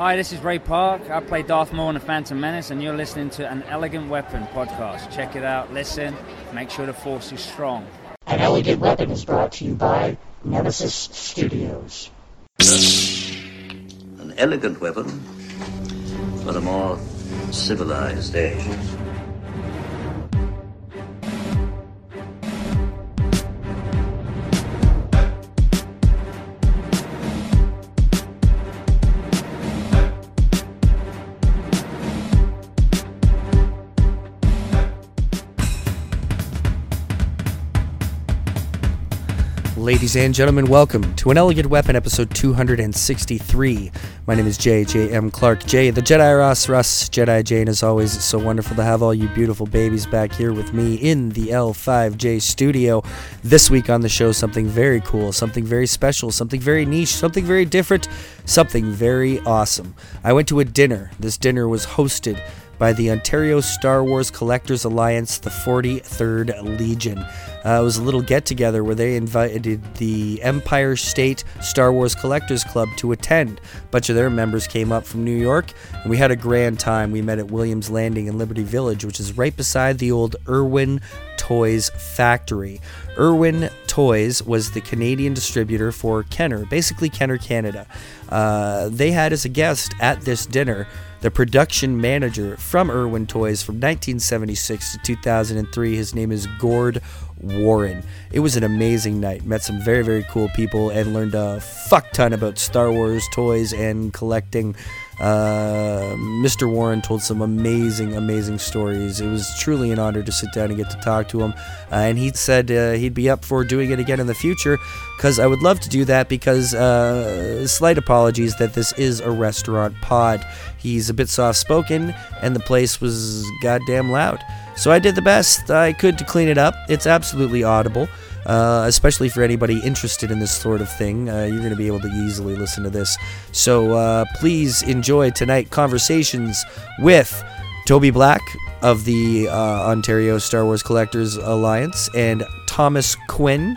Hi, this is Ray Park. I play Darth Maul in The Phantom Menace, and you're listening to an Elegant Weapon podcast. Check it out, listen, make sure the force is strong. An Elegant Weapon is brought to you by Nemesis Studios. An elegant weapon for a more civilized age. Ladies and gentlemen, welcome to an Elegant Weapon episode 263. My name is J. J. M. Clark J. The Jedi Ross Russ Jedi Jane. As always, it's so wonderful to have all you beautiful babies back here with me in the L5J studio. This week on the show, something very cool, something very special, something very niche, something very different, something very awesome. I went to a dinner. This dinner was hosted by the Ontario Star Wars Collectors Alliance, the 43rd Legion. Uh, it was a little get together where they invited the Empire State Star Wars Collectors Club to attend. A bunch of their members came up from New York, and we had a grand time. We met at Williams Landing in Liberty Village, which is right beside the old Irwin Toys factory. Irwin Toys was the Canadian distributor for Kenner, basically Kenner Canada. Uh, they had as a guest at this dinner the production manager from Irwin Toys from 1976 to 2003. His name is Gord Warren. It was an amazing night. Met some very, very cool people and learned a fuck ton about Star Wars toys and collecting. Uh, Mr. Warren told some amazing, amazing stories. It was truly an honor to sit down and get to talk to him. Uh, and he said uh, he'd be up for doing it again in the future because I would love to do that because, uh, slight apologies that this is a restaurant pod. He's a bit soft spoken and the place was goddamn loud. So I did the best I could to clean it up. It's absolutely audible. Uh, especially for anybody interested in this sort of thing. Uh, you're going to be able to easily listen to this. So uh, please enjoy tonight conversations with Toby Black of the uh, Ontario Star Wars Collectors Alliance and Thomas Quinn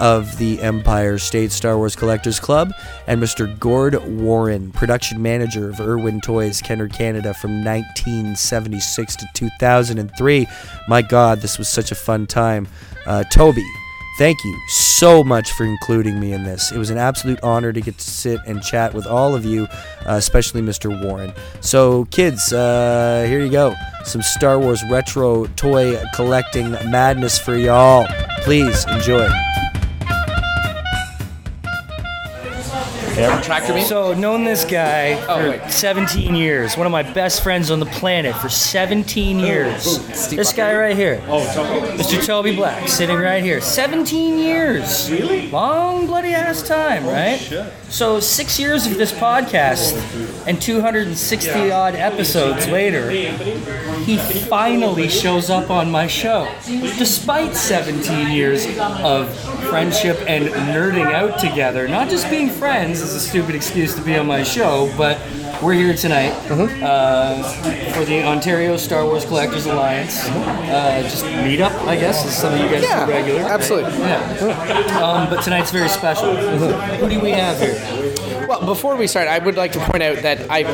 of the Empire State Star Wars Collectors Club, and Mr. Gord Warren, production manager of Irwin Toys Kenner Canada from 1976 to 2003. My God, this was such a fun time. Uh, Toby, thank you so much for including me in this. It was an absolute honor to get to sit and chat with all of you, uh, especially Mr. Warren. So, kids, uh, here you go. Some Star Wars retro toy collecting madness for y'all. Please enjoy. So, known this guy Oh, for wait. 17 years. One of my best friends on the planet for 17 years. Steve this guy right here. Oh, Mr. Toby Black, sitting right here. 17 years. Really? Long bloody ass time, right? So, six years of this podcast and 260 odd episodes later, he finally shows up on my show. Despite 17 years of friendship and nerding out together, not just being friends is a stupid excuse to be on my show, but we're here tonight uh, for the Ontario Star Wars Collectors Alliance. Uh, just meet up, I guess, as some of you guys Yeah, do regular. absolutely. Yeah. Um, but tonight's very special. Who do we have here? Well, before we start, I would like to point out that I,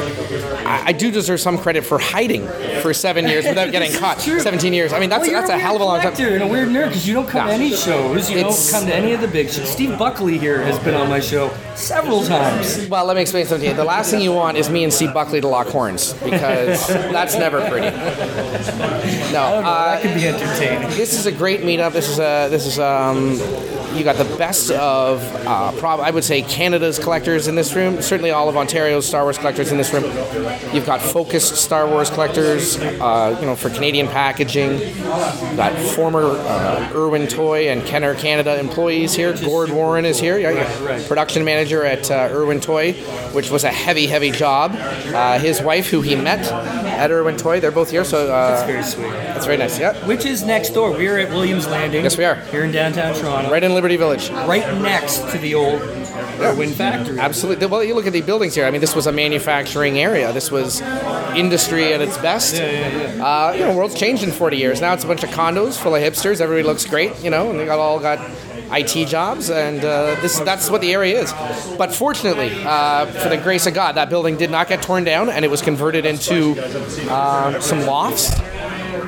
I do deserve some credit for hiding for seven years without getting caught. Seventeen years. I mean, that's Well, that's a hell of a long time. and a weird nerd because you don't come to any shows. You It's- don't come to any of the big shows. Steve Buckley here has been on my show several times. Well, let me explain something to you. The last thing you want is me and Steve Buckley to lock horns because that's never pretty. No, I don't know, uh, that could be entertaining. this is a great meetup. This is a this is um, you got the best of uh, prob- I would say Canada's collectors in this room. Certainly all of Ontario's Star Wars collectors in this room. You've got focused Star Wars collectors, uh, you know, for Canadian packaging. You've got former uh, Irwin Toy and Kenner Canada employees here. Gord Warren is here, yeah, yeah. production manager at uh, Irwin Toy, which was a heavy, heavy job. Uh, his wife, who he met at Irwin Toy, they're both here. So uh, That's very sweet. that's very nice. Yeah. Which is next door. We're at Williams Landing. Yes, we are. Here in downtown Toronto. Right in Liberty Village. right next to the old Irwin factory. Absolutely. Well, you look at the buildings here. I mean, this was a manufacturing area. This was industry at its best. Yeah, yeah, yeah. Uh, you know, world's changed in 40 years. Now it's a bunch of condos full of hipsters. Everybody looks great, you know, and they got all got IT jobs, and uh, this that's what the area is. But fortunately, uh, for the grace of God, that building did not get torn down, and it was converted into um, some lofts.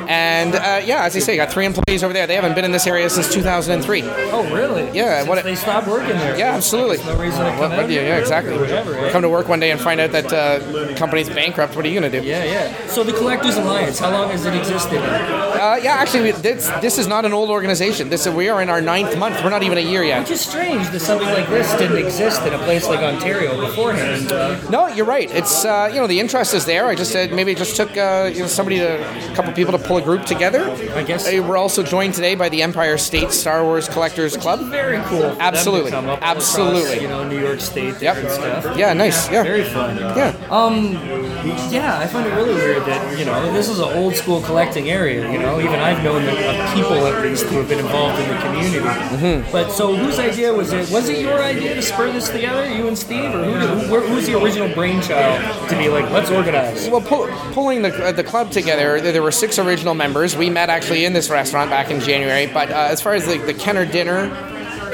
And uh, yeah, as I say, got three employees over there. They haven't been in this area since 2003. Oh, really? Yeah, Since what- they stopped working there. Yeah, absolutely. There's no reason to come What- what out you- yeah, exactly. Whatever. eh? Come to work one day and find out that uh, company's bankrupt. What are you gonna do? Yeah, yeah. So the Collectors Alliance, how long has it existed? Uh, yeah, actually, we, this, this is not an old organization. This we are in our ninth month. We're not even a year yet. Which is strange that something like this didn't exist in a place like Ontario beforehand. No, you're right. It's uh, you know the interest is there. I just said maybe it just took uh, you know somebody to a couple people to pull a group together. I guess. Uh, We're also joined today by the Empire State Star Wars Collectors Club. Very cool. to Absolutely. all across, Absolutely. you know, New York State Yep. and stuff. Yeah, nice. Yeah. Very fun. Yeah. Um, yeah, I find it really weird that you know this is an old school collecting area. You know, even I've known the, uh, people at least who have been involved in the community. Mm-hmm. But so, whose idea was it? Was it your idea to spur this together, you and Steve, or who, who, who was the original brainchild to be like, let's organize? Well, pull, pulling the, uh, the club together, there there were six original members. We met actually in this restaurant back in January. But uh, as far as the, the Kenner dinner,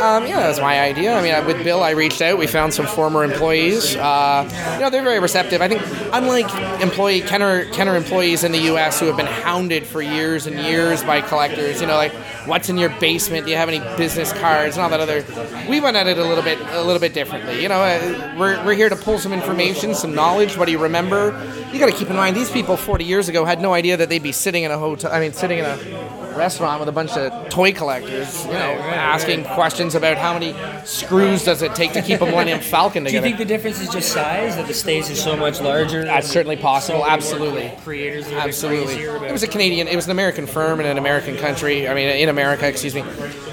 um, yeah, that was my idea. I mean, with Bill, I reached out. We found some former employees. Uh, you know, they're very receptive. I think, unlike employee Kenner Kenner employees in the U.S. who have been hounded for years and years by collectors, you know, like what's in your basement? Do you have any business cards and all that other? We went at it a little bit a little bit differently. You know, uh, we're, we're here to pull some information, some knowledge. What do you remember? You got to keep in mind these people 40 years ago had no idea that they'd be sitting in a hotel. I mean, sitting in a restaurant with a bunch of toy collectors, you know, asking questions about how many screws does it take to keep a Millennium Falcon together. Do you think the difference is just size? That the stage is so much larger? That's certainly possible. So Absolutely. Creators Absolutely. It was a Canadian, it was an American firm in an American country. I mean, in America, excuse me.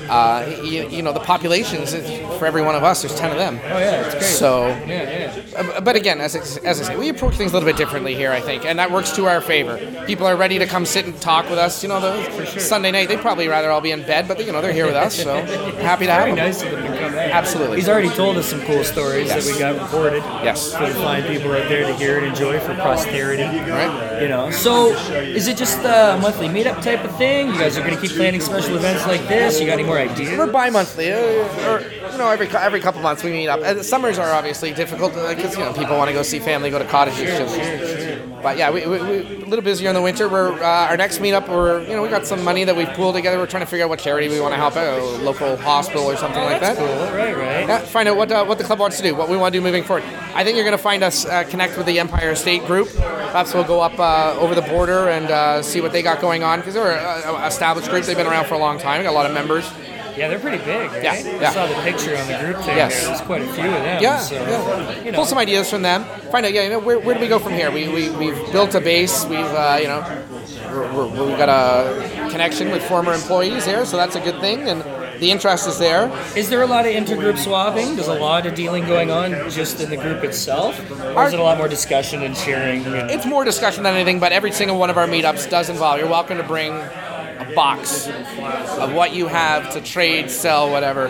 Uh, you, you know, the populations, for every one of us, there's 10 of them. Oh yeah, it's great. So, yeah, yeah. uh, but again, as, I- as I say, we approach things a little bit differently here, I think, and that works to our favor. People are ready to come sit and talk with us. You know, the Sunday night, they'd probably rather all be in bed, but you know, they're here with us, so happy to have Very them. nice of them to come out. Absolutely. He's already told us some cool stories Yes. that we got recorded. Yes. For the fine people out there to hear and enjoy for posterity. Right. You know. So, is it just a monthly meetup type of thing? You guys are going to keep planning special events like this? You got any more ideas? We're bi-monthly, uh, or you know, every every couple months we meet up. And summers are obviously difficult because you know people want to go see family, go to cottages. But yeah, we, we, we a little busier in the winter. We're uh, our next meetup. We're you know we got some money that we've pooled together. We're trying to figure out what charity we want to help out, a local hospital or something like that. Cool. Right. Right. Yeah, find out what uh, what the club wants to do, what we want to do moving forward. I think you're going to find us uh, connect with the Empire State Group. Perhaps we'll go up uh, over the border and uh, see what they got going on because they're an established group. They've been around for a long time. Got a lot of members. Yeah, they're pretty big. Right? Yeah, I yeah. saw the picture on the group thing. Yes. There. There's quite a few of them. Yeah, So, yeah. You know. Pull some ideas from them. Find out, yeah, you know, where, where do we go from here? We, we, we've built a base. We've, uh, you know, we're, we've got a connection with former employees there, so that's a good thing. And the interest is there. Is there a lot of intergroup swapping? There's a lot of dealing going on just in the group itself, or is it a lot more discussion and sharing? And, It's more discussion than anything, but every single one of our meetups does involve. You're welcome to bring box of what you have to trade, sell, whatever.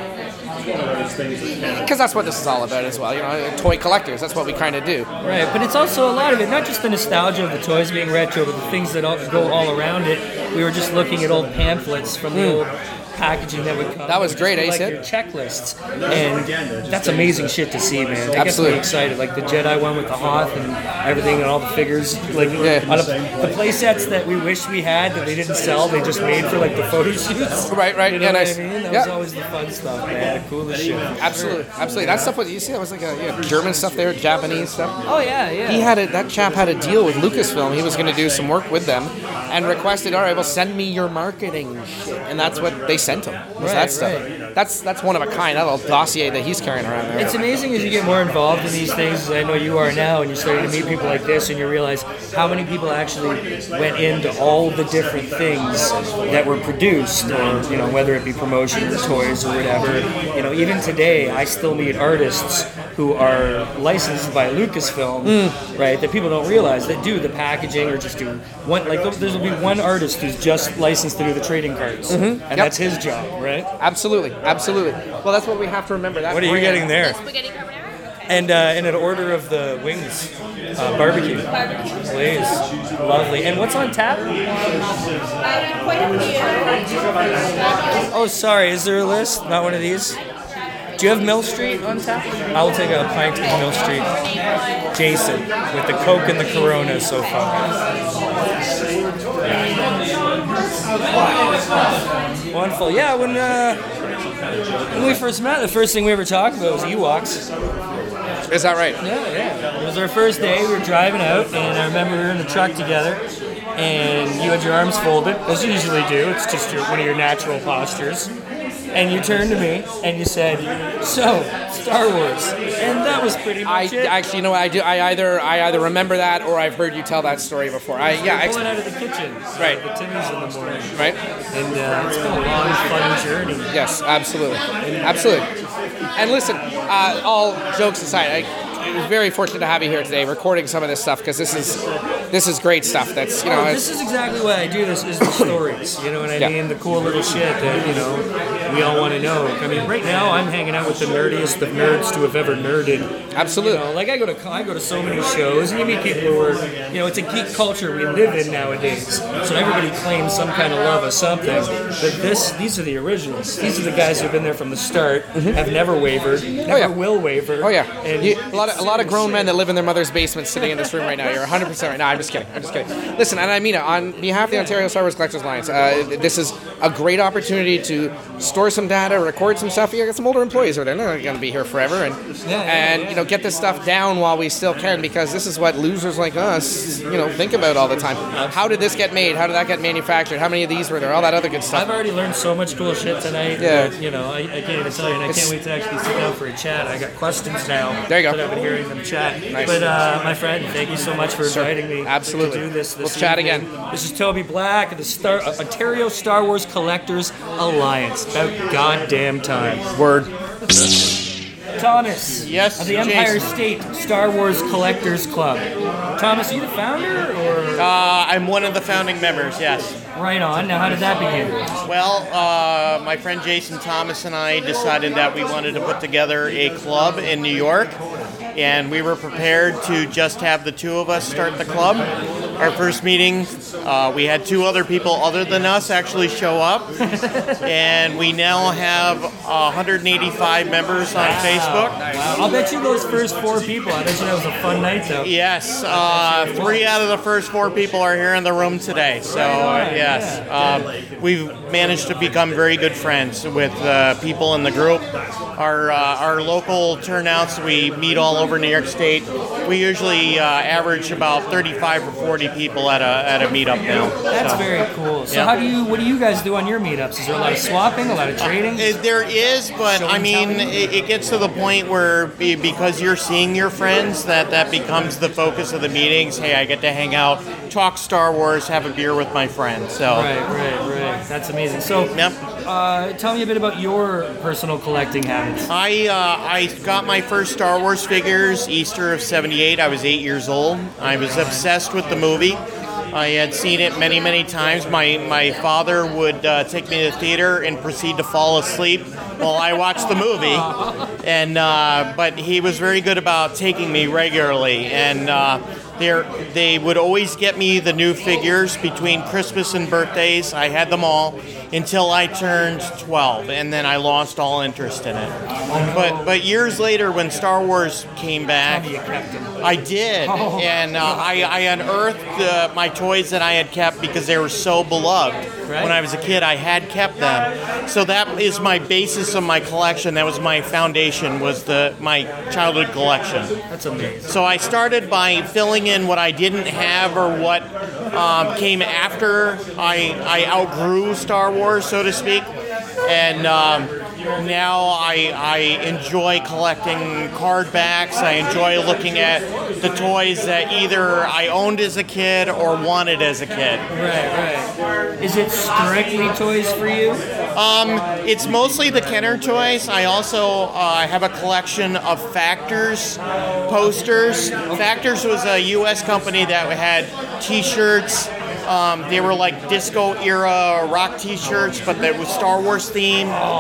Because that's what this is all about as well. You know, toy collectors. That's what we kind of do. Right, but it's also a lot of it, not just the nostalgia of the toys being retro, but the things that all, go all around it. We were just looking at old pamphlets from the hmm. old packaging that would come. That was great, were eh, like your checklists, and that's amazing shit to see, man. It gets Absolutely. me excited. Like the Jedi one with the Hoth and everything, and all the figures. Like Yeah. on a, the play sets that we wish we had that they didn't sell, they just made for like the photo shoots. Right, right. You know Yeah, what nice. I mean? That Yeah. was always the fun stuff, man. The coolest shit. Absolutely, absolutely. That stuff was you see. That was like a yeah, German stuff there, Japanese stuff. Oh yeah, yeah. He had a, that chap had a deal with Lucasfilm. He was going to do some work with them, and requested, "All right, well, send me your marketing shit," and that's what they sent him. Was Right, that stuff? right. That's that's one of a kind. That little dossier that he's carrying around there. It's amazing as you get more involved in these things, as I know you are now, and you're starting to meet people like this, and you realize how many people actually went into all the different things that were produced, or you know, whether it be promotion or toys or whatever. You know, even today, I still meet artists who are licensed by Lucasfilm, right? That people don't realize that do the packaging or just do one. Like there's will be one artist who's just licensed to do the trading cards, and that's his job, right? Absolutely, absolutely. Well, that's what we have to remember. That What are you brand- getting there? And uh, and an order of the wings, uh, barbecue. Please, lovely. And what's on tap? Oh, sorry. Is there a list? Not one of these. Do you have Mill Street on tap? I will take a pint of Mill Street. Jason, with the Coke and the Corona so far. Wonderful. Yeah, when uh, when we first met, the first thing we ever talked about was Ewoks. Is that right? Yeah, yeah. It was our first day. We were driving out, and I remember we were in the truck together, and you had your arms folded, as you usually do. It's just your, one of your natural postures. And you turned to me and you said, "So, Star Wars," and that was pretty I much it. actually, you know, what, I do. I either I either remember that or I've heard you tell that story before. I yeah, I, pulling out of the kitchen, Right. The Timmy's in the morning, right. and uh, it's been a long, fun journey. Yes, absolutely, absolutely. And listen, uh, all jokes aside, I, I was very fortunate to have you here today, recording some of this stuff because this is this is great stuff. That's you know, Oh, this is exactly why I do this. Is the stories, you know what I Yeah. mean? The cool little shit that you know we all want to know. I mean, right now I'm hanging out with the nerdiest of nerds to have ever nerded. absolutely. You know, like I go to I go to so many shows, and you meet people who are, you know, it's a geek culture we live in nowadays. So everybody claims some kind of love of something. But this, these are the originals. These are the guys who've been there from the start, have never wavered, never Mm-hmm. Oh, yeah. will waver. Oh yeah, and You- a lot of a lot of grown men that live in their mother's basement sitting in this room right now. You're 100 percent right. No, I'm just kidding. I'm just kidding. Listen, and I mean it. On behalf of the Ontario Star Wars Collectors Alliance, uh, this is a great opportunity to store some data, record some stuff. You got some older employees over there. They're not going to be here forever, and and you know get this stuff down while we still can because this is what losers like us, you know, think about all the time. How did this get made? How did that get manufactured? How many of these were there? All that other good stuff. I've already learned so much cool shit tonight. Yeah. that, you know, I, I can't even tell you, and I It's- can't wait to actually sit down for a chat. I got questions now. There you go. That I've been hearing them chat. Nice. But uh, my friend, thank you so much for inviting me. Absolutely. To do this. this Let's chat evening. again. This is Toby Black of the Star uh, Ontario Star Wars Collectors Alliance. About goddamn time. Word. Thomas. Yes, Of the Empire Jason. State Star Wars Collectors Club. Thomas, are you the founder or Uh, I'm one of the founding members, yes. right on? Now, how did that begin? Well, uh, my friend Jason Thomas and I decided that we wanted to put together a club in New York, and we were prepared to just have the two of us start the club. Our first meeting, uh, we had two other people other than us actually show up, and we now have 185 members on Facebook. I'll bet you those first four people. I bet you that was a fun night though. Yes, uh, three out of the first four people are here in the room today. So uh, yes, um, we've managed to become very good friends with uh, people in the group. Our uh, our local turnouts, we meet all over New York State. We usually uh, average about 35 or 40 people at a at a meetup now. That's So- very cool. So Yeah. how do you? What do you guys do on your meetups? Is there a lot of swapping, a lot of trading? Uh, There is, but Show I mean, it, it gets to the point where be- because you're seeing your friends, that that becomes the focus of the meetings. Hey, I get to hang out, talk Star Wars, have a beer with my friends. So, Right, right, right. That's amazing. So, yep. Uh, tell me a bit about your personal collecting habits. I uh, I got my first Star Wars figures Easter of '78. I was eight years old. I was obsessed with the movie. I had seen it many, many times. My my father would uh, take me to the theater and proceed to fall asleep while I watched the movie. And uh, but he was very good about taking me regularly. And uh, they they would always get me the new figures between Christmas and birthdays. I had them all until I turned 12, and then I lost all interest in it. But but years later, when Star Wars came back, You kept them. I did, and uh, I, I unearthed uh, my toys that I had kept because they were so beloved. When I was a kid, I had kept them, so that is my basis of my collection. That was my foundation. Was the my childhood collection. That's amazing. So I started by filling in what I didn't have or what um, came after I, I outgrew Star Wars, so to speak. And um, now I, I enjoy collecting card backs. I enjoy looking at the toys that either I owned as a kid or wanted as a kid. Right, right. Is it strictly toys for you? Um, it's mostly the Kenner toys. I also uh, have a collection of Factors posters. Factors was a U.S. company that had T-shirts, Um, they were like disco era rock T-shirts, but that was Star Wars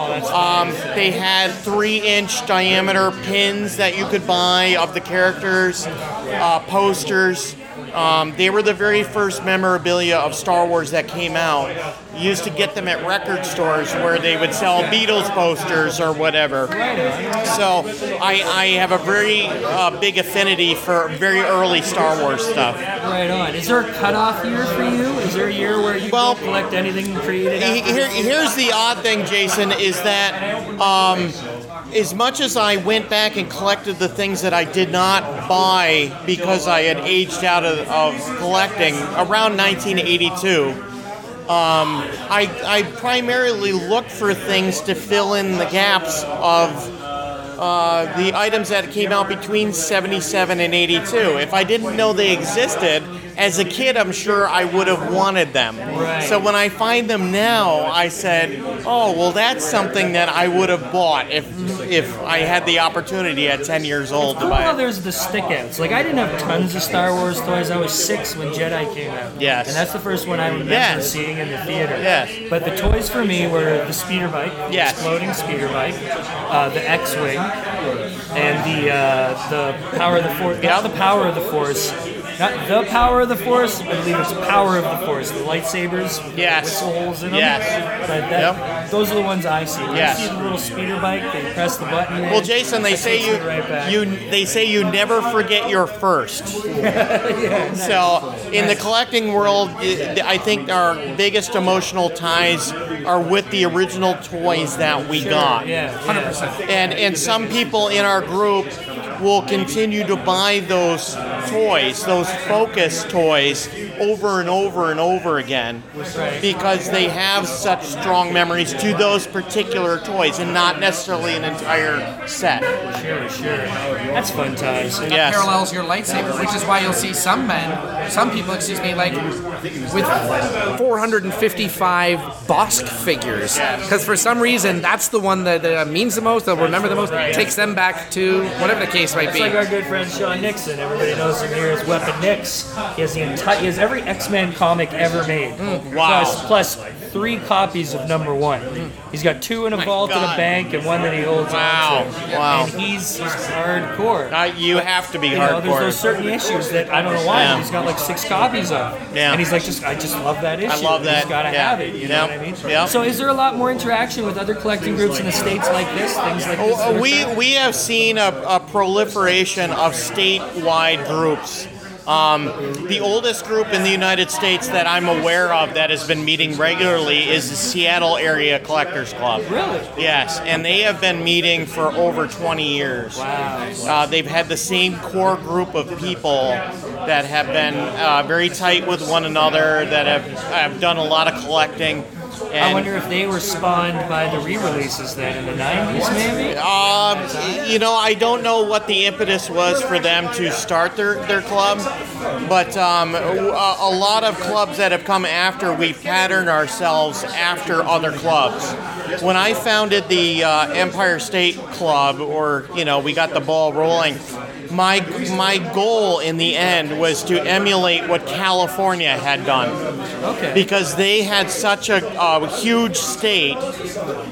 that's Um, they had three-inch diameter pins that you could buy of the characters, uh, posters. Um, they were the very first memorabilia of Star Wars that came out. You used to get them at record stores where they would sell Beatles posters or whatever. So I, I have a very uh, big affinity for very early Star Wars stuff. Right on. Is there a cutoff year for you? Is there a year where you Well, collect anything created? He- Here, here's the odd thing, Jason, is that um, as much as I went back and collected the things that I did not buy because I had aged out of, of collecting around 1982, um, I, I primarily looked for things to fill in the gaps of uh, the items that came out between 77 and 82. If I didn't know they existed, as a kid, I'm sure I would have wanted them. Right. So when I find them now, I said, "Oh, well, that's something that I would have bought if if I had the opportunity at 10 years old to Cool buy how it." there's the stickouts. Like I didn't have tons of Star Wars toys. I was six when Jedi came out. Yes. And that's the first one I remember Yes. seeing in the theater. Yes. But the toys for me were the speeder bike, the Yes. exploding speeder bike, uh, the X-wing, and the uh, the power of the force. Yep. Not the power of the force. Not the power of the force. I believe it's power of the force. The lightsabers. with the Yes. Whistle holes in them. Yes. But that, those are the ones I see. When Yes. I see the little speeder bike. They press the button. in, Well, Jason, they say you right you they say you never forget your first. yeah, So in the collecting world, I I think our biggest emotional ties are with the original toys that we got. Yeah, hundred percent. And and some people in our group will continue to buy those toys, those focus toys, over and over and over again because they have such strong memories to those particular toys and not necessarily an entire set. Sure, sure. That's fun times. Yes. parallels your lightsaber, which is why you'll see some men, some people, excuse me, like with 455 Bossk figures, because for some reason that's the one that uh, means the most. They'll remember the most. Takes them back to whatever the case might It's be. like our good friend Sean Nixon. Everybody knows him here as Weapon Nix. He has the entire, he has every X-Men comic ever made. Mm, wow. Plus, plus three copies of number one. He's got two in a vault in a bank and one that he holds Wow. on to. Wow. And he's, he's hardcore. Uh, you have to be you know, there's those certain issues that I don't know why Yeah. he's got like six copies of. Yeah. And he's like, just I just love that issue. I love You He's gotta Yeah. have it. You know what I mean? Yep. So is there a lot more interaction with other collecting groups in the states like this? Things like this? that Oh, we we have seen a, a proliferation of statewide groups. Um, the oldest group in the United States that I'm aware of that has been meeting regularly is the Seattle Area Collectors Club. Really? Yes, and they have been meeting for over 20 years. Wow. Uh, they've had the same core group of people that have been uh, very tight with one another, that have, have done a lot of collecting. And I wonder if they were spawned by the re-releases then in the '90s, maybe. Um, you know, I don't know what the impetus was for them to start their, their club, but um, a, a lot of clubs that have come after, we pattern ourselves after other clubs. When I founded the uh, Empire State Club, or you know, we got the ball rolling. My my goal in the end was to emulate what California had done Okay. because they had such a, a huge state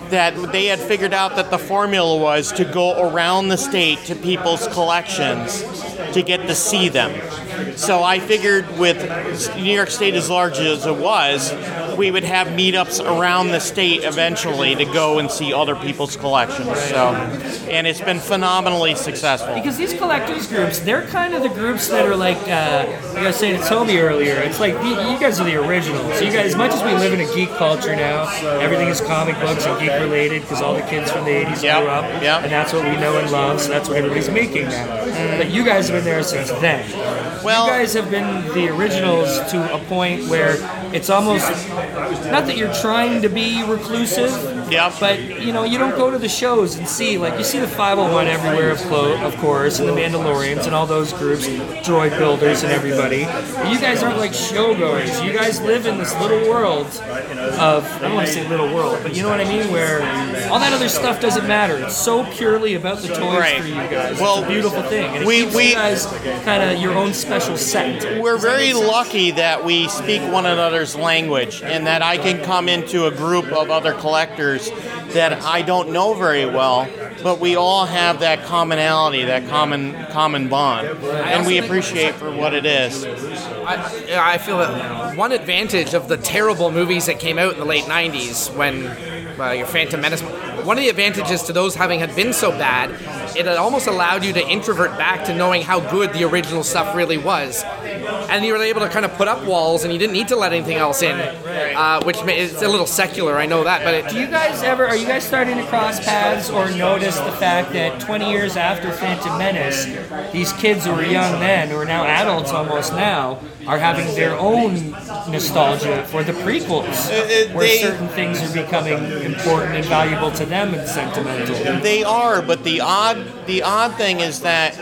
that they had figured out that the formula was to go around the state to people's collections to get to see them. So I figured with New York State as large as it was, we would have meetups around the state eventually to go and see other people's collections. So, and it's been phenomenally successful. Because these collectors groups, they're kind of the groups that are like, uh, like I was saying to Toby earlier, it's like you, guys are the originals. You guys, as much as we live in a geek culture now, everything is comic books and geek related because all the kids from the 80s Yep, grew up. yep. And that's what we know and love, so that's what everybody's making now. But you guys have been there since then. Well- you guys have been the originals to a point where it's almost not that you're trying to be reclusive, Yeah. but you know you don't go to the shows and see like you see the 501 everywhere of, clo- of course and the Mandalorians and all those groups, droid builders and everybody. But you guys aren't like showgoers. You guys live in this little world of I don't want to say little world, but you know what I mean, where all that other stuff doesn't matter. It's so purely about the toys Right. for you guys. Well, it's a beautiful thing, and we- we- you guys kind of your own special set. We're very lucky that we speak one another's language and that I can come into a group of other collectors that I don't know very well, but we all have that commonality, that common common bond, and we appreciate for what it is. I, I feel that one advantage of the terrible movies that came out in the late 90s when uh, your Phantom Menace, one of the advantages to those having had been so bad, it almost allowed you to introvert back to knowing how good the original stuff really was. And you were able to kind of put up walls and you didn't need to let anything else in, uh, which it's a little secular, I know that, but it, Do you guys ever are you guys starting to cross paths or notice the fact that 20 years after Phantom Menace, these kids who were young then, who are now adults almost now, are having their own nostalgia for the prequels, uh, where they- certain things are becoming important and valuable to them and sentimental. They are, but the odd the odd thing is that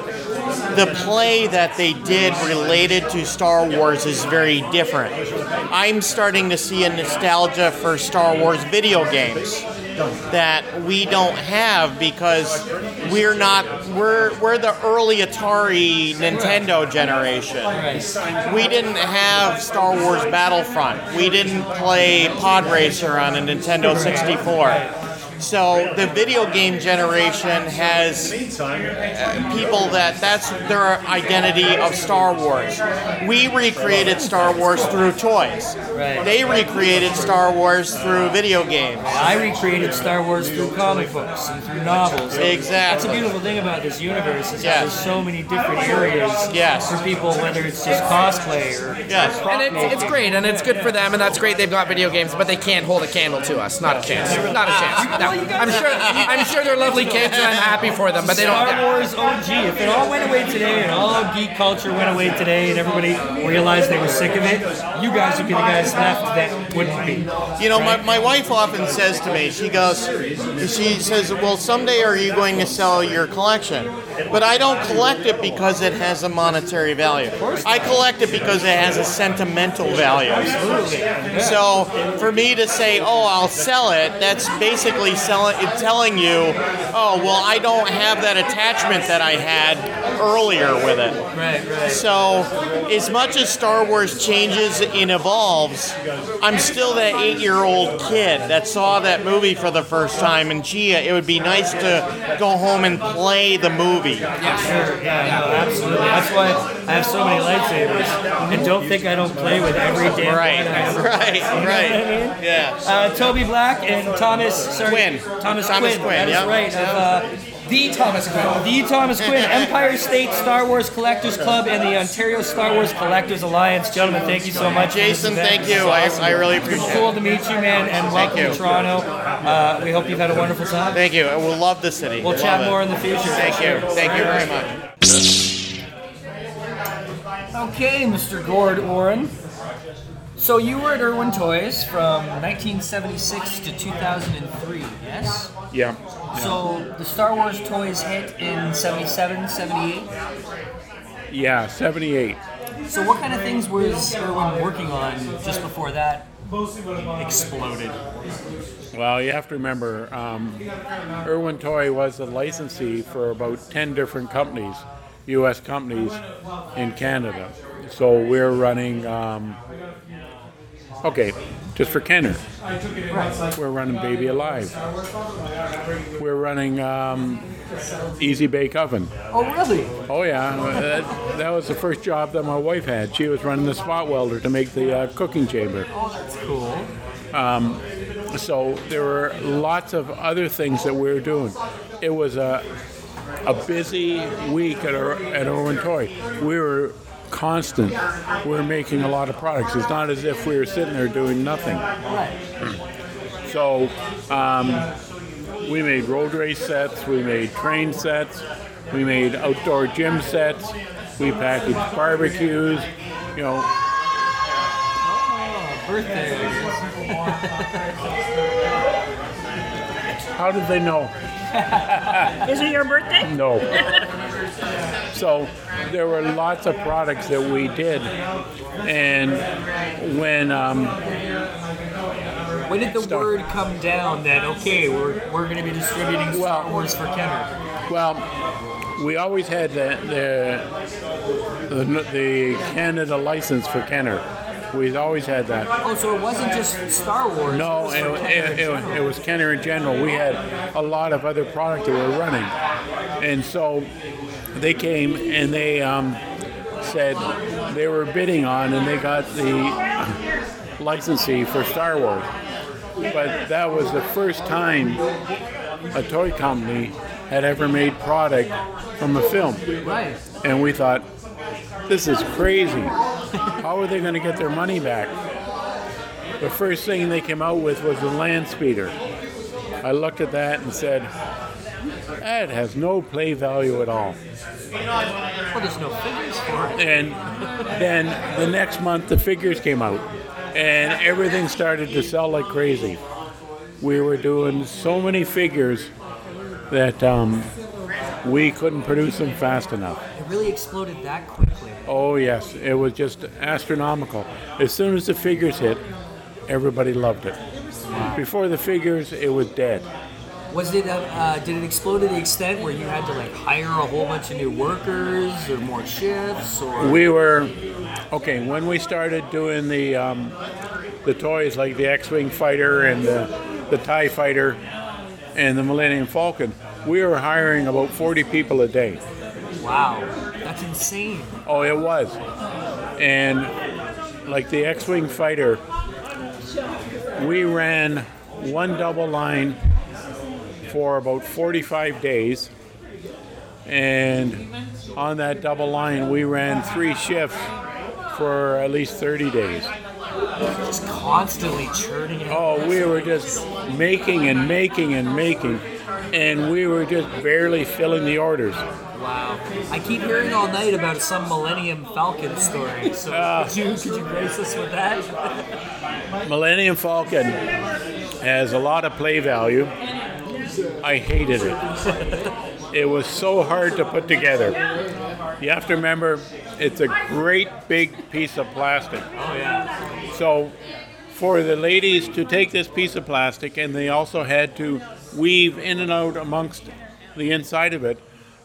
the play that they did related to Star Wars is very different. I'm starting to see a nostalgia for Star Wars video games that we don't have because we're not we're we're the early Atari Nintendo generation. We didn't have Star Wars Battlefront. We didn't play Pod Racer on a Nintendo 64. So the video game generation has uh, people that that's their identity of Star Wars. We recreated Star Wars through toys. Right. They recreated Star Wars through video games. I recreated Star Wars through comic books and through novels. Exactly. That's a beautiful thing about this universe is Yes. there's so many different areas Yes. for people, whether it's just cosplay or Yes. and it's, it's great and it's good for them and that's great they've got video games, but they can't hold a candle to us. Not a chance. Not a chance. No. I'm sure I'm sure they're lovely kids and I'm happy for them, but they don't. Star Wars OG. If it all went away today and all geek culture went away today and everybody realized they were sick of it, you guys would be the guys left that wouldn't be. You know, my, my wife often says to me, she goes, she says, well, someday are you going to sell your collection? But I don't collect it because it has a monetary value. I collect it because it has a sentimental value. So for me to say, oh, I'll sell it, that's basically selling, telling you, oh, well, I don't have that attachment that I had earlier with it. Right, right. So, as much as Star Wars changes and evolves, I'm still that eight year old kid that saw that movie for the first time. And gee, it would be nice to go home and play the movie. Yeah, sure. Yeah, no, absolutely. That's why I have so many lightsabers. And don't think I don't play with every damn Right, one I ever right, You know what I right. mean? Yeah. Uh, Toby Black and Thomas sorry, Quinn. Thomas, Thomas Quinn. Quinn, That is yeah. right. Of, uh, the Thomas Quinn. The Thomas Quinn. Empire State Star Wars Collectors Club and the Ontario Star Wars Collectors Alliance. Gentlemen, thank you so much. Jason, thank you. I, awesome. I really appreciate It's it. cool to meet you, man, and welcome you. to Toronto. Uh, we hope you've had a wonderful time. Thank you. We'll love the city. We'll Love chat it. more in the future. Thank you. Thank you very much. Okay, Mr. Gord Warren. So you were at Irwin Toys from 1976 to 2003, yes? Yeah. So the Star Wars toys hit in 77, 78. Yeah, 78. So what kind of things was Irwin working on just before that exploded? Well, you have to remember, um, Irwin Toy was a licensee for about 10 different companies, U.S. companies in Canada. So we're running, um, okay, just for Kenner, we're running Baby Alive. We're running um, Easy Bake Oven. Oh, really? Oh yeah, that, that was the first job that my wife had. She was running the spot welder to make the uh, cooking chamber. Oh, that's cool. Um, so there were lots of other things that we were doing. It was a a busy week at our, at Irwin Toy. We were constant. We're making a lot of products. It's not as if we were sitting there doing nothing. So um, we made road race sets. We made train sets. We made outdoor gym sets. We packaged barbecues. You know, birthday. How did they know? Is it your birthday? No. so there were lots of products that we did, and when um, When did the word come down that okay, we're, we're going to be distributing Star Wars for Kenner? well, we always had the the, the the Canada license for Kenner. We've always had that. Oh, so it wasn't just Star Wars. No, was it, Kenner it, it, it was Kenner in general. We had a lot of other product that were running, and so they came and they um, said they were bidding on, and they got the licensee for Star Wars. But that was the first time a toy company had ever made product from a film, Right. and we thought, this is crazy. How are they going to get their money back? The first thing they came out with was the land speeder. I looked at that and said, that has no play value at all. Well, there's no figures for it. And then the next month, the figures came out, and everything started to sell like crazy. We were doing so many figures that um, we couldn't produce them fast enough. It really exploded that quickly. Oh, yes, it was just astronomical. As soon as the figures hit, everybody loved it. Before the figures, it was dead. Was it? Uh, uh, did it explode to the extent where you had to like hire a whole bunch of new workers or more shifts? Or We were okay when we started doing the um, the toys like the X-wing fighter and the the Tie fighter and the Millennium Falcon. We were hiring about 40 people a day. wow, that's insane. Oh, it was. And like the X-wing fighter, we ran one double line for about 45 days. And on that double line, we ran three shifts for at least 30 days. Just constantly churning it. Oh, we were just making and making and making, and we were just barely filling the orders. Wow. I keep hearing all night about some Millennium Falcon story. So Ah. could you could you grace us with that? Millennium Falcon has a lot of play value. I hated it. It was so hard to put together. You have to remember, it's a great big piece of plastic. Oh yeah. So, for the ladies to take this piece of plastic, and they also had to weave in and out amongst the inside of it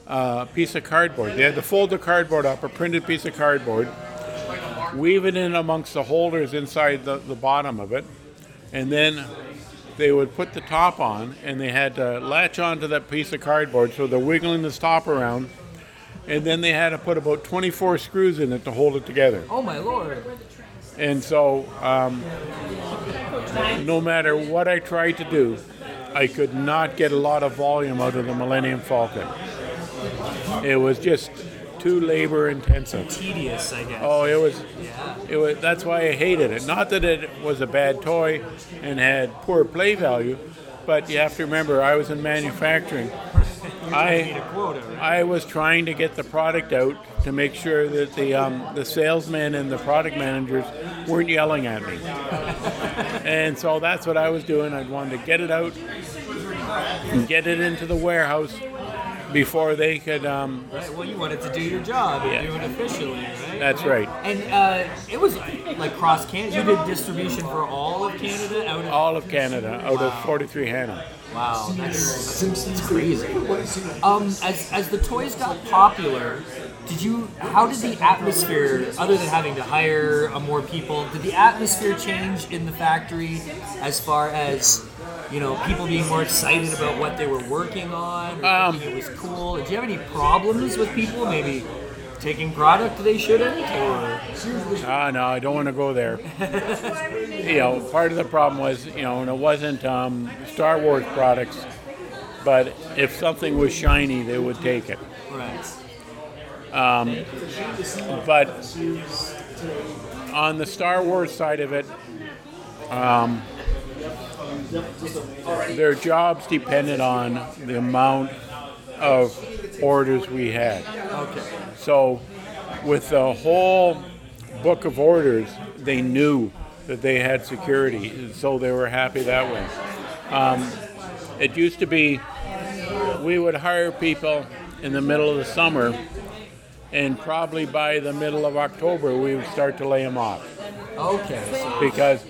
a piece of cardboard. They had to fold the cardboard up, a printed piece of cardboard, weave it in amongst the holders inside the, the bottom of it, and then they would put the top on, and they had to latch onto that piece of cardboard, so they're wiggling the top around, and then they had to put about 24 screws in it to hold it together. Oh my lord. And so, um, no matter what I tried to do, I could not get a lot of volume out of the Millennium Falcon. It was just too labor intensive. Tedious, I guess. Oh, it was. It was. That's why I hated it. Not that it was a bad toy and had poor play value, but you have to remember I was in manufacturing. I I was trying to get the product out to make sure that the um, the salesmen and the product managers weren't yelling at me. and so that's what I was doing. I wanted to get it out and get it into the warehouse before they could. Um, Right, well, you wanted to do your job and Yeah. do it officially, right? That's right. And uh, it was like cross Canada. You did distribution for all of Canada out of. all of Canada out of 43 Hanna. Wow, that's, that's crazy. Um, as, as the toys got popular, did you? How did the atmosphere, other than having to hire uh, more people, did the atmosphere change in the factory as far as you know people being more excited about what they were working on? Um, it was cool. Did you have any problems with people maybe taking product they shouldn't? Or Ah, no, I don't want to go there. you know, part of the problem was, you know, and it wasn't um, Star Wars products, but if something was shiny, they would take it. right? Um, but on the Star Wars side of it, um, their jobs depended on the amount of orders we had. Okay. So, with the whole book of orders, they knew that they had security, so they were happy that way. Um, it used to be we would hire people in the middle of the summer, and probably by the middle of October we would start to lay them off Okay. because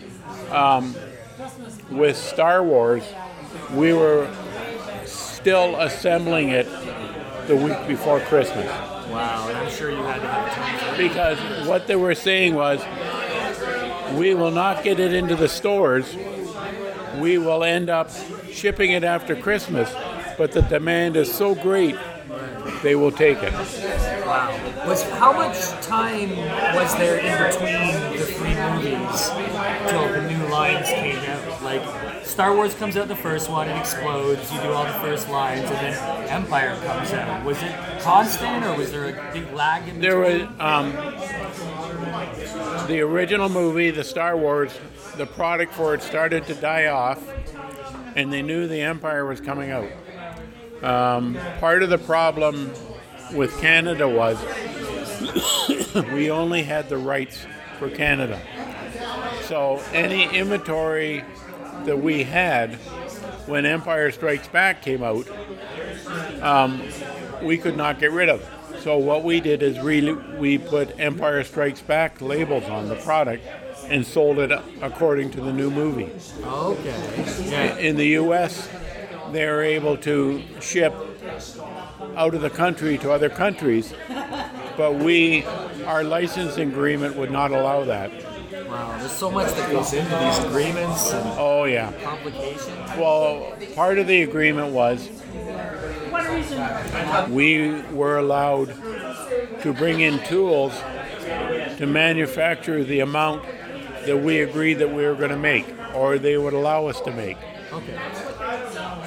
um, with Star Wars, we were still assembling it the week before Christmas. Wow, and I'm sure you had to have of Because what they were saying was, we will not get it into the stores. We will end up shipping it after Christmas, but the demand is so great, they will take it. Wow. Was how much time was there in between the three movies till the new lines came out? Like Star Wars comes out the first one, it explodes, you do all the first lines, and then Empire comes out. Was it constant or was there a big lag in between? There was um, the original movie, the Star Wars. The product for it started to die off, and they knew the Empire was coming out. Um, part of the problem with Canada was we only had the rights for Canada. So any inventory that we had when Empire Strikes Back came out, um, we could not get rid of. So what we did is really we put Empire Strikes Back labels on the product and sold it according to the new movie. Okay. Yeah. In the U.S., they're able to ship out of the country to other countries, but we, our licensing agreement would not allow that. Wow. There's so much that goes into these agreements and Oh yeah. complications. Well, part of the agreement was we were allowed to bring in tools to manufacture the amount that we agreed that we were going to make, or they would allow us to make. Okay.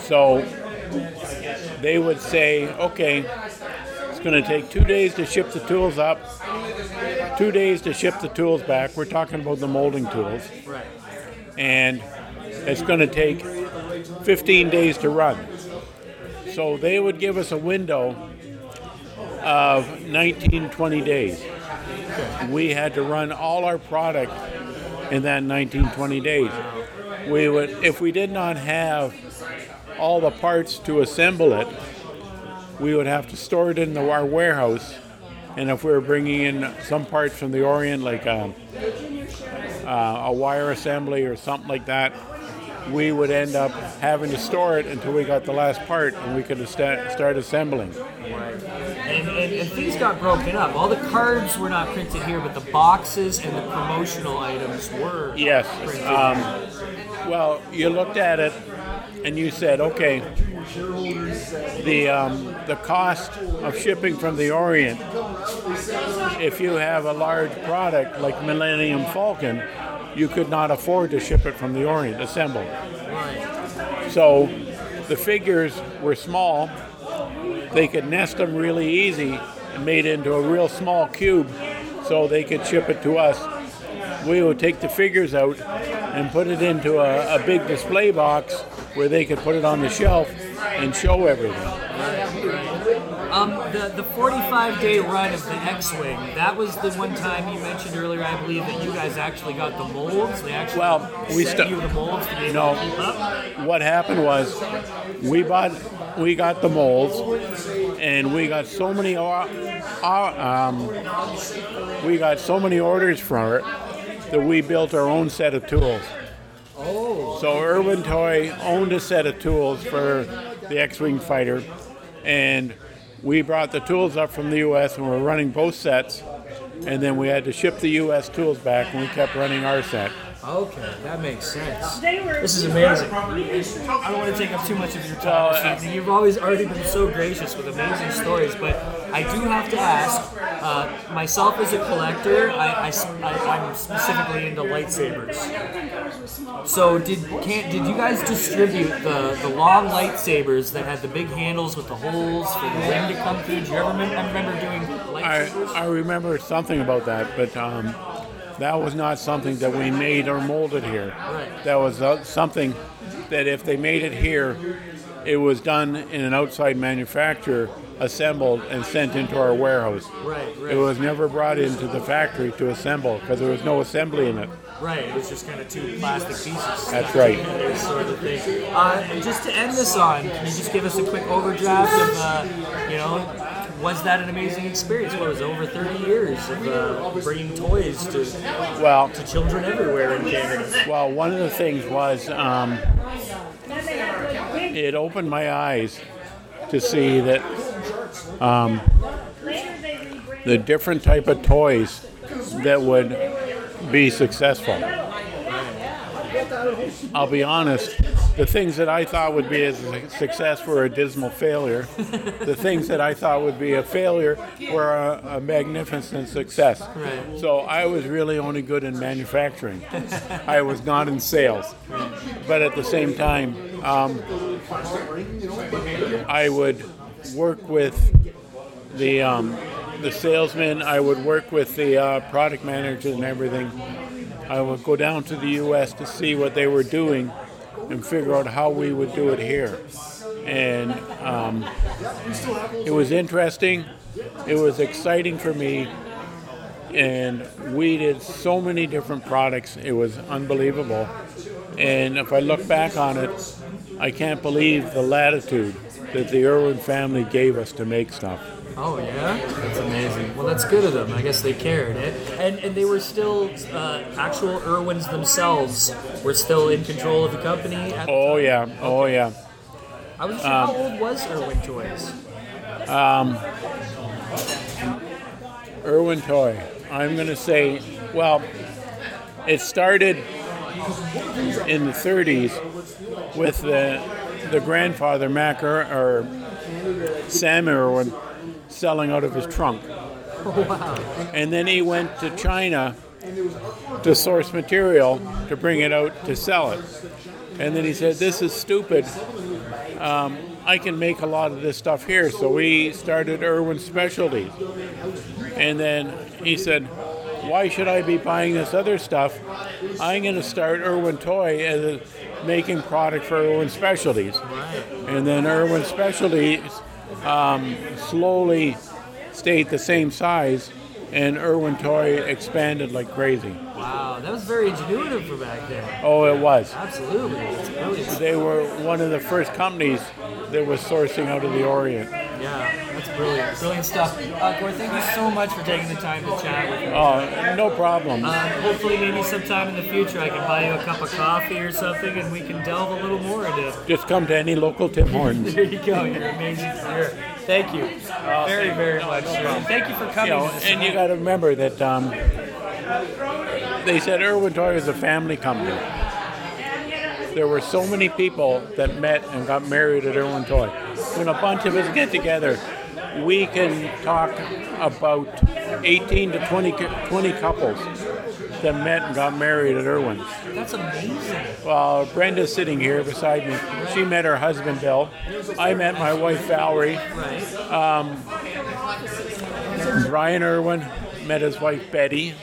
So they would say, okay, it's going to take two days to ship the tools up, two days to ship the tools back. We're talking about the molding tools. And it's going to take 15 days to run. So they would give us a window of 19, 20 days. We had to run all our product in that 19, 20 days. We would, if we did not have all the parts to assemble it, we would have to store it in the, our warehouse. And if we were bringing in some parts from the Orient, like a, uh, a wire assembly or something like that, we would end up having to store it until we got the last part and we could sta- start assembling. And, and, and things got broken up. All the cards were not printed here, but the boxes and the promotional items were. Yes. printed Um, well, you looked at it and you said, okay, the um, the cost of shipping from the Orient, if you have a large product like Millennium Falcon, you could not afford to ship it from the Orient assembled. So the figures were small. They could nest them really easy and made into a real small cube so they could ship it to us. We would take the figures out and put it into a, a big display box where they could put it on the shelf and show everything. Um, the the 45 day run of the X-wing. That was the one time you mentioned earlier. I believe that you guys actually got the molds. They actually Well, we sent stu- you the molds to be No. to keep up. What happened was we bought, we got the molds, and we got so many, or- or- um, we got so many orders from it that we built our own set of tools. Oh. So Irwin Toy owned a set of tools for the X-wing fighter, and we brought the tools up from the U.S. and we're running both sets, and then we had to ship the U.S. tools back, and we kept running our set. Okay, that makes sense. This is amazing. I don't want to take up too much of your time this evening. Uh, you've always already been so gracious with amazing stories, but I do have to ask. Uh, myself as a collector, I, am specifically into lightsabers. So did can did you guys distribute the, the long lightsabers that had the big handles with the holes for the wind to come through? Did you ever remember, I remember doing I. I remember something about that, but um, that was not something that we made or molded here. Right. That was uh, something that if they made it here, it was done in an outside manufacturer assembled and sent into our warehouse. Right, right. It was never brought into the factory to assemble because there was no assembly in it. Right, it was just kind of two plastic pieces. That's right. Sort of thing. Uh, and just to end this on, can you just give us a quick overdraft of, uh, you know, was that an amazing experience? What was over 30 years of uh, bringing toys to Well, to children everywhere in Canada? Well, one of the things was um, it opened my eyes to see that um, the different type of toys that would be successful. I'll be honest, the things that I thought would be a success were a dismal failure. the things that I thought would be a failure were a, a magnificent success. Right. So I was really only good in manufacturing. I was not in sales. But at the same time, um, I would work with the um, the salesman. I would work with the uh, product manager and everything. I would go down to the U.S. to see what they were doing and figure out how we would do it here. And um, it was interesting. It was exciting for me. And we did so many different products. It was unbelievable. And if I look back on it, I can't believe the latitude that the Irwin family gave us to make stuff. Oh yeah, that's amazing. Well, that's good of them. I guess they cared, eh? and and they were still uh, actual Irwins themselves. Were still in control of the company. At Oh yeah, oh yeah. I was Um, how old was Irwin Toys? Um, Irwin Toy. I'm going to say, well, it started in the 30s with the the grandfather Mac Ir- or Sam Irwin selling out of his trunk, Oh wow. and then he went to China to source material to bring it out to sell it, and then he said, "This is stupid." Um, I can make a lot of this stuff here. So we started Irwin Specialties. And then he said, Why should I be buying this other stuff? I'm going to start Irwin Toy as a, making product for Irwin Specialties. And then Irwin Specialties um, slowly stayed the same size, and Irwin Toy expanded like crazy. Wow, that was very ingenuitive for back then. Oh, it was. Absolutely, it's brilliant. They were one of the first companies that was sourcing out of the Orient. That's brilliant. Brilliant stuff. Uh, Corey, thank you so much for taking the time to chat with me. Oh, no problem. Um, hopefully, maybe sometime in the future, I can buy you a cup of coffee or something, and we can delve a little more into. Just come to any local Tim Hortons. There you go. You're amazing. Thank you very, very much. sir. Thank you for You coming. know, and you got to remember that um, they said Irwin Toy is a family company. There were so many people that met and got married at Irwin Toy. When a bunch of us get together, we can talk about 18 to 20, 20 couples that met and got married at Irwin's. That's amazing. Well, Brenda's sitting here beside me. She met her husband Bill. I met my wife Valerie. Um, Brian Irwin met his wife Betty.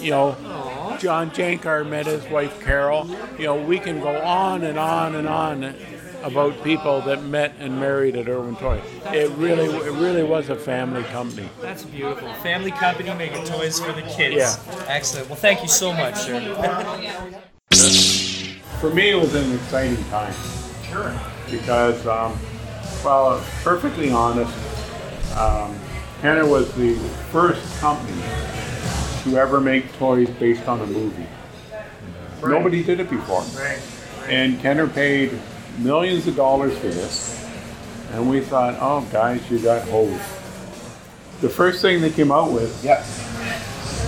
You know, John Jankar met his wife Carol. You know, we can go on and on and on about people that met and married at Irwin Toy. It really, it really was a family company. That's beautiful. Family company making toys for the kids. Yeah. Excellent. Well, thank you so much, sir. For me, it was an exciting time. Sure. Because, um, well, perfectly honest, um, Kenner was the first company to ever make toys based on a movie. Nobody did it before. Right. And Kenner paid millions of dollars for this. And we thought, oh, guys, you got hosed. The first thing they came out with Yes.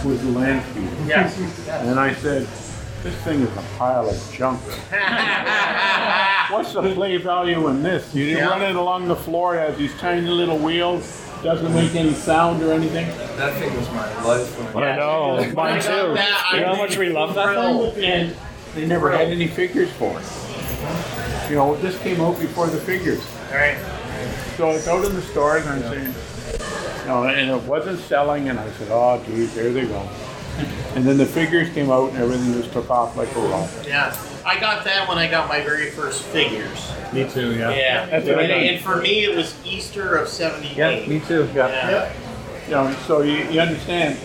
was the land speeder. Yes. And I said, this thing is a pile of junk. What's the play value in this? You Yeah. run it along the floor, it has these tiny little wheels, doesn't make any sound or anything. That thing was my life when I know, mine too. You know how much we love that thing? And they never had any figures for it. You know, this came out before the figures. Right. So it's out in the stores and I'm saying, no, and it wasn't selling and I said, oh geez, there they go. And then the figures came out and everything just took off like a rocket. Yeah. I got that when I got my very first figures. Me too. Yeah. Yeah. That's and, and for me, it was Easter of '78. Yeah, me too. Yeah. You know, so you, you understand,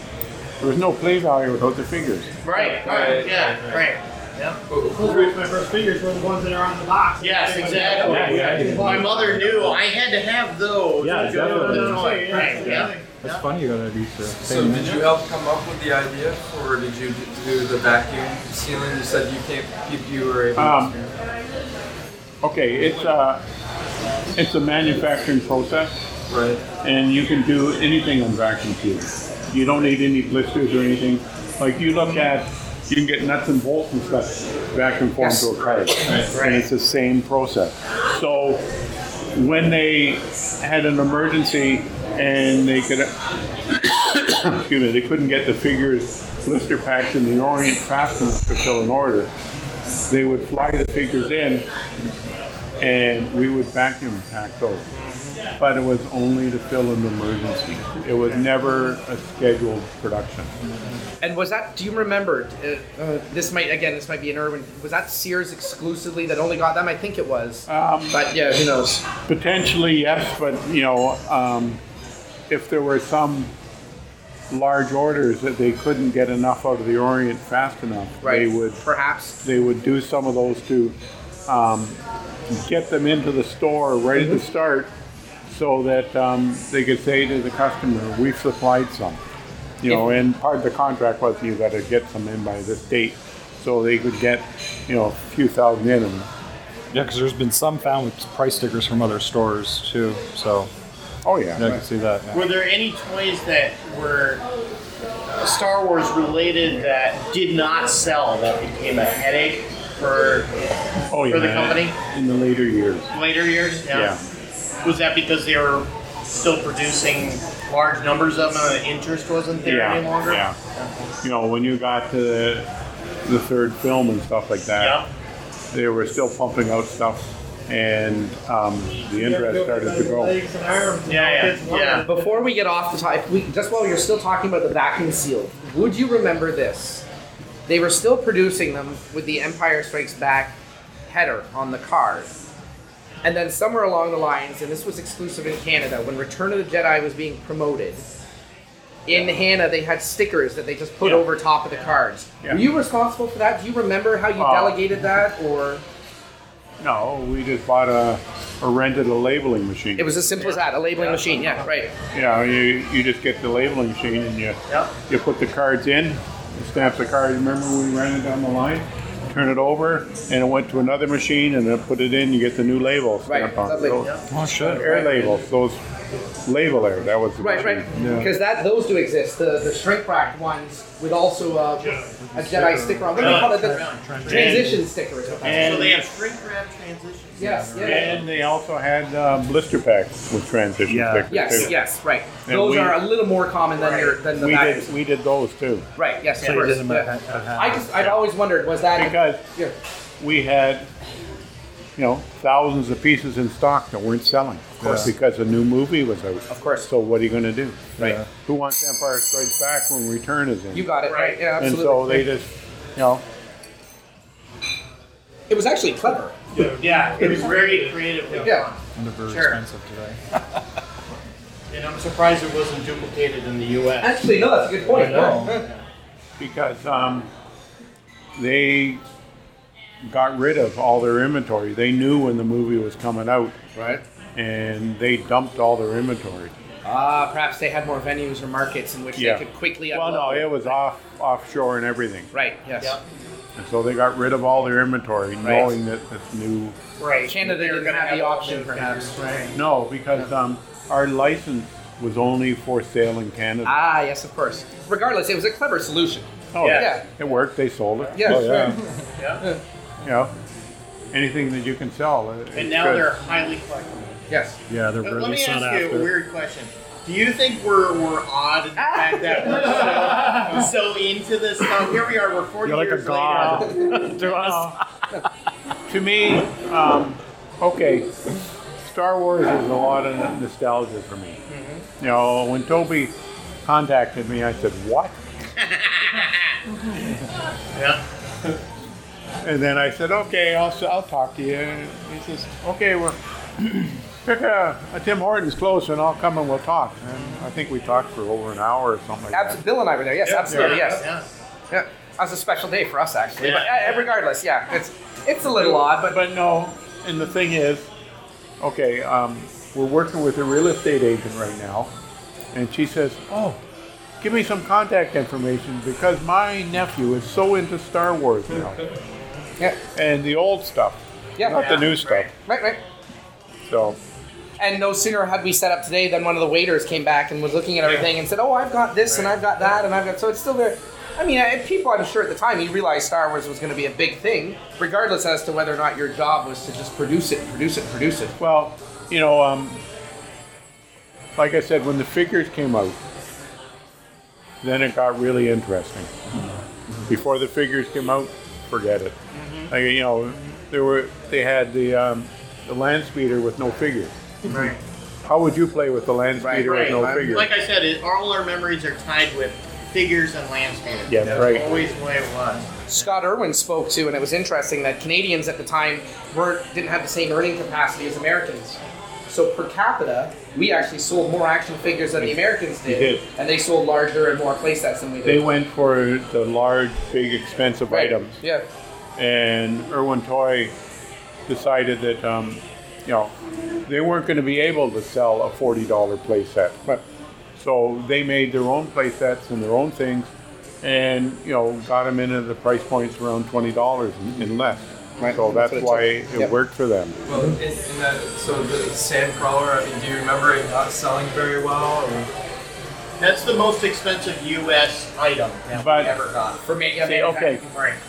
there was no play value without the figures. Right. Right. Yeah. Right. Yeah. Those my first figures were the ones that are on the box. Yes, exactly. Yeah, yeah. My mother knew I had to have those. Yeah, to go with the definitely. toy. Right. Yeah. That's funny you got that Easter. So did you help come up with the idea, or did you do the vacuum sealing? You said you can't, you- you were able Um. Okay, it's a, it's a manufacturing process. Right. And you can do anything on vacuum sealing. You don't need any blisters or anything. Like you look at, you can get nuts and bolts and stuff vacuum formed Yes. to a card. And it's the same process. So when they had an emergency and they could, excuse me, they couldn't get the figures, blister packs in the Orient fast enough to fill an order, they would fly the figures in and we would vacuum pack those. But it was only to fill an emergency. It was never a scheduled production. And was that? Do you remember? Uh, uh, this might again. This might be an urban. Was that Sears exclusively that only got them? I think it was. Um, but yeah, who knows? Potentially, yes, but you know, um, if there were some large orders that they couldn't get enough out of the Orient fast enough, they would perhaps they would do some of those to um, get them into the store right at the start, so that um, they could say to the customer, "We supplied some." You know, and part of the contract was you got to get some in by this date, so they could get, you know, a few thousand in. And Yeah, because there's been some found with price stickers from other stores too. So. Oh yeah. I can see that. yeah. Were there any toys that were Star Wars related that did not sell that became a headache for Oh yeah. for the company in the later years. later years? Yeah. Was that because they were still producing large numbers of them and the interest wasn't there yeah, any longer? Yeah. You know, when you got to the, the third film and stuff like that, they were still pumping out stuff, and um, the interest started to grow. Yeah, yeah, yeah. Before we get off the topic, we, just while you're still talking about the vacuum seal, would you remember this? They were still producing them with the Empire Strikes Back header on the card. And then somewhere along the lines, and this was exclusive in Canada, when Return of the Jedi was being promoted, in Hannah they had stickers that they just put Yeah. over top of the cards. Yeah. Were you responsible for that? Do you remember how you Uh, delegated that, or No, we just bought a or rented a labeling machine. it was as simple as that? A labeling machine, yeah, right. Yeah, you you just get the labeling machine and you you put the cards in, you stamp the card. Remember when we ran it down the line? Turn it over, and it went to another machine, and then put it in. You get the new label Right, stamped on. lovely. Those Oh, shit. Air labels, those label air. That was the Right, right. machine. Yeah. Because that those do exist. The the shrink wrapped ones with also a, a Jedi sticker on. What do you call it? The transition sticker. is what that's And- So they have shrink wrap transitions. Yes, yeah. And they also had uh, blister packs with transition stickers Yes, too. yes, right. And those we- are a little more common than your than the we vacuum. did we did those too. Right. Yes. So of course. did them yeah. at- at hand. I just I've always wondered was that Because yeah. we had you know thousands of pieces in stock that weren't selling. Of course. because a new movie was out. Of course. So what are you going to do? Right. Who wants Empire Strikes Back when Return is in? You got it right. Yeah, Absolutely. And absolutely. so they just you know it was actually clever. Yeah, it was very creative. Yeah. And they're very Sure. expensive today. And I'm surprised it wasn't duplicated in the U.S. Actually, no, that's a good point. I. Yeah. because um, they got rid of all their inventory. They knew when the movie was coming out. Right. And they dumped all their inventory. Ah, perhaps they had more venues or markets in which Yeah. they could quickly. Well, no, it was off offshore and everything. Right. Yes. And so they got rid of all their inventory, knowing that this new. Right. Canada They were didn't gonna have the all option, new perhaps. figures, Right. No, because um, our license was only for sale in Canada. Ah, yes, of course. Regardless, it was a clever solution. Oh, yeah. yeah. It worked. They sold it. Yes, Oh, yeah. right. Yeah. Anything that you can sell. it- And now good. they're highly collectible. Yes. Yeah, they're Let- really Let me sought ask you after. a weird question. Do you think we're, we're odd in the fact that we're so, so into this stuff? Here we are, we're 40 You're like a god later. to us. to me, um, okay, Star Wars is a lot of nostalgia for me. Mm-hmm. You know, when Toby contacted me, I said, "What?" Yeah. And then I said, okay, I'll, I'll talk to you. And he says, okay, well, pick a, a Tim Hortons close and I'll come and we'll talk. And I think we talked for over an hour or something like Abs- that. Bill and I were there. Yes, Yeah. absolutely. Yeah. Yes. Yeah. That was a special day for us, actually. But Yeah. uh, regardless, yeah, it's it's a little odd, but but no. And the thing is, okay, um, we're working with a real estate agent right now, and she says, "Oh, give me some contact information because my nephew is so into Star Wars now, yeah, and the old stuff, Yeah. not Yeah. the new stuff." right, right. So And no sooner had we set up today than one of the waiters came back and was looking at everything and said, "Oh, I've got this and I've got that and I've got." So it's still there. I mean, people, I'm sure at the time you realized Star Wars was going to be a big thing, regardless as to whether or not your job was to just produce it, produce it, produce it. Well, you know, um, like I said, when the figures came out, then it got really interesting. Before the figures came out, forget it. Like, you know, there were they had the um, the land speeder with no figures. Right. How would you play with the land speeder with no figures? Like I said, it, all our memories are tied with figures and land speeders. Yeah, That's right. always the way it was. Scott Irwin spoke to, and it was interesting that Canadians at the time weren't didn't have the same earning capacity as Americans. So per capita, we actually sold more action figures than the Americans did, did. and they sold larger and more playsets than we did. They went for the large, big, expensive Right. items. Yeah. and Irwin Toy decided that um, you know they weren't going to be able to sell a forty dollar playset. But so they made their own playsets and their own things, and you know got them into the price points around twenty dollars and, and less. Right. So that's That's why it it. Yep. worked for them. Well, in, in that, so the Sandcrawler, I mean, do you remember it not selling very well? Or? That's the most expensive U.S. item that But- we ever got. For me, See, okay,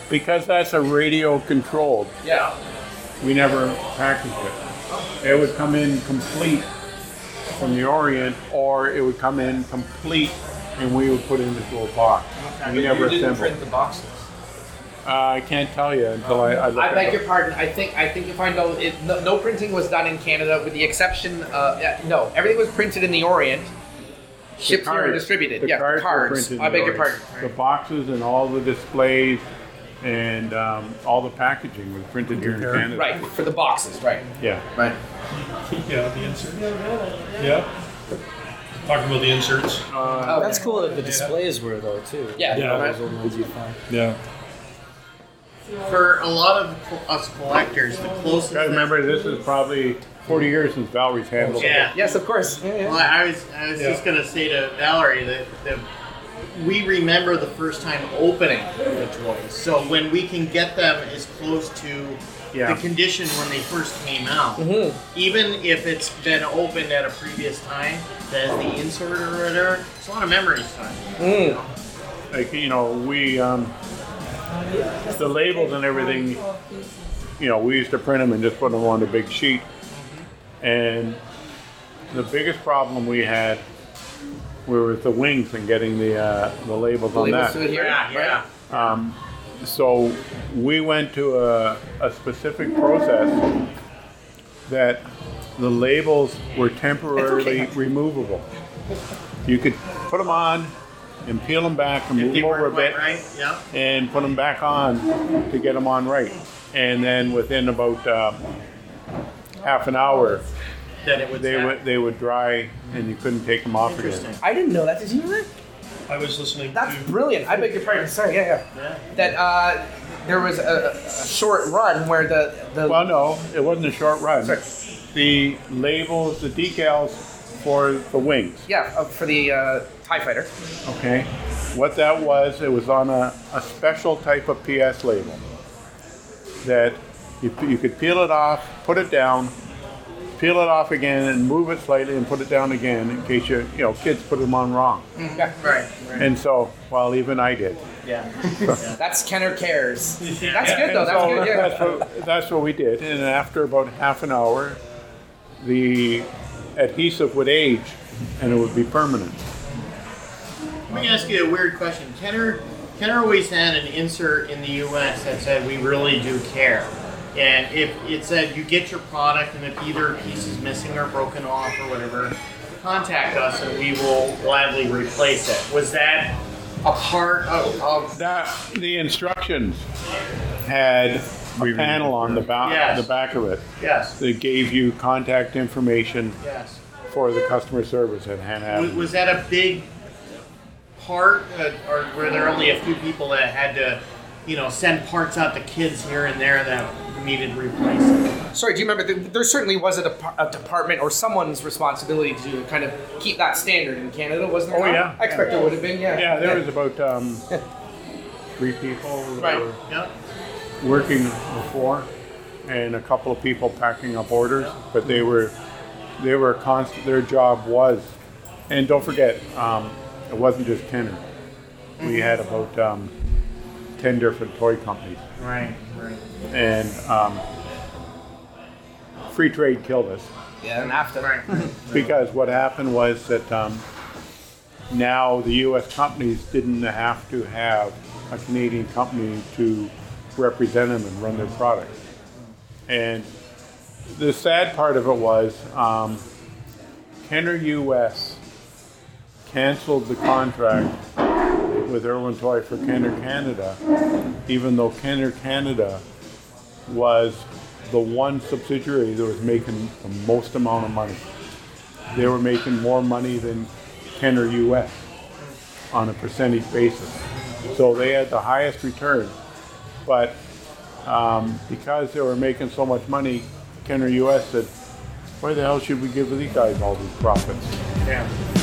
because that's a radio controlled. Yeah. we never packaged it. It would come in complete from the Orient, or it would come in complete, and we would put it into a box. But We never you didn't assembled. print the boxes. Uh, I can't tell you until I, I look I beg your pardon. I think I think if I know it, no, no printing was done in Canada, with the exception. Uh, no, everything was printed in the Orient, shipped here and distributed. The yeah, cards, cards. were printed in I beg your pardon. The boxes and all the displays and um, all the packaging was printed here in Canada. Right for the boxes. Right. Yeah. Right. Yeah, the insert. Yeah. Talking about the inserts. Oh, That's cool that the displays were though too. Yeah. Yeah. Those old ones you find. Yeah. For a lot of us collectors, the closest. Gotta remember, this is probably 40 years since Valerie's handled Yeah. Yes, of course. Yeah, yeah. Well, I was I was just gonna say to Valerie that, that we remember the first time opening the toys. So when we can get them as close to Yeah. the condition when they first came out, Mhm. even if it's been opened at a previous time, as the insert or whatever, it's a lot of memories time. Mm. like you know we um, the labels and everything you know we used to print them and just put them on a big sheet and the biggest problem we had were with the wings and getting the uh, the labels The on labels that to. Yeah, yeah. um, so we went to a, a specific process that the labels were temporarily removable you could put them on and peel them back and If move them over a bit right, yeah. and put them back on to get them on right. And then within about uh, half an hour, Then it would they snap. would they would dry and you couldn't take them off again. Interesting. I didn't know that. Did you know that? I was listening That's to. brilliant. I beg your pardon. Sorry. Yeah, yeah. Yeah. That uh, there was a, a short run where the the Well, no, it wasn't a short run. Sorry. The labels, the decals for the wings. yeah uh, for the uh, Tie Fighter. Okay, what that was, it was on a, a special type of PS label that you, you could peel it off, put it down, peel it off again, and move it slightly and put it down again in case you you know kids put them on wrong. Yeah, right. right. And so, well, even I did. Yeah. That's Kenner cares. That's Yeah. good though. That's so good. Yeah. That's what, that's what we did. And after about half an hour, the adhesive would age and it would be permanent. Let me ask you a weird question. Kenner, Kenner always had an insert in the U.S. that said, "We really do care," and if it said, "You get your product, and if either piece is missing or broken off or whatever, contact us and we will gladly replace it." Was that a part of, of That the instructions had a panel on the back, Yes. the back of it. Yes. That gave you contact information Yes. for the customer service at Han Was, was that a big part, uh, or were there only a few people that had to, you know, send parts out to kids here and there that needed replacing? Sorry, do you remember? There, there certainly was a, dep- a department or someone's responsibility to kind of keep that standard in Canada, wasn't there? Oh, not? yeah. I expect there would have been. Yeah. Yeah, there was about um, three people Right. were Yep. working before, and a couple of people packing up orders. But they were they were constant. Their job was, and don't forget, um, it wasn't just Kenner. We had about um, ten different toy companies, Right. Right. and um, free trade killed us. Yeah, and after. Right. because what happened was that um, now the U.S. companies didn't have to have a Canadian company to represent them and run their products. And the sad part of it was um, Kenner U.S. canceled the contract with Irwin Toy for Kenner Canada, even though Kenner Canada was the one subsidiary that was making the most amount of money. They were making more money than Kenner US on a percentage basis. So they had the highest return. But um, because they were making so much money, Kenner US said, why the hell should we give these guys all these profits? Yeah.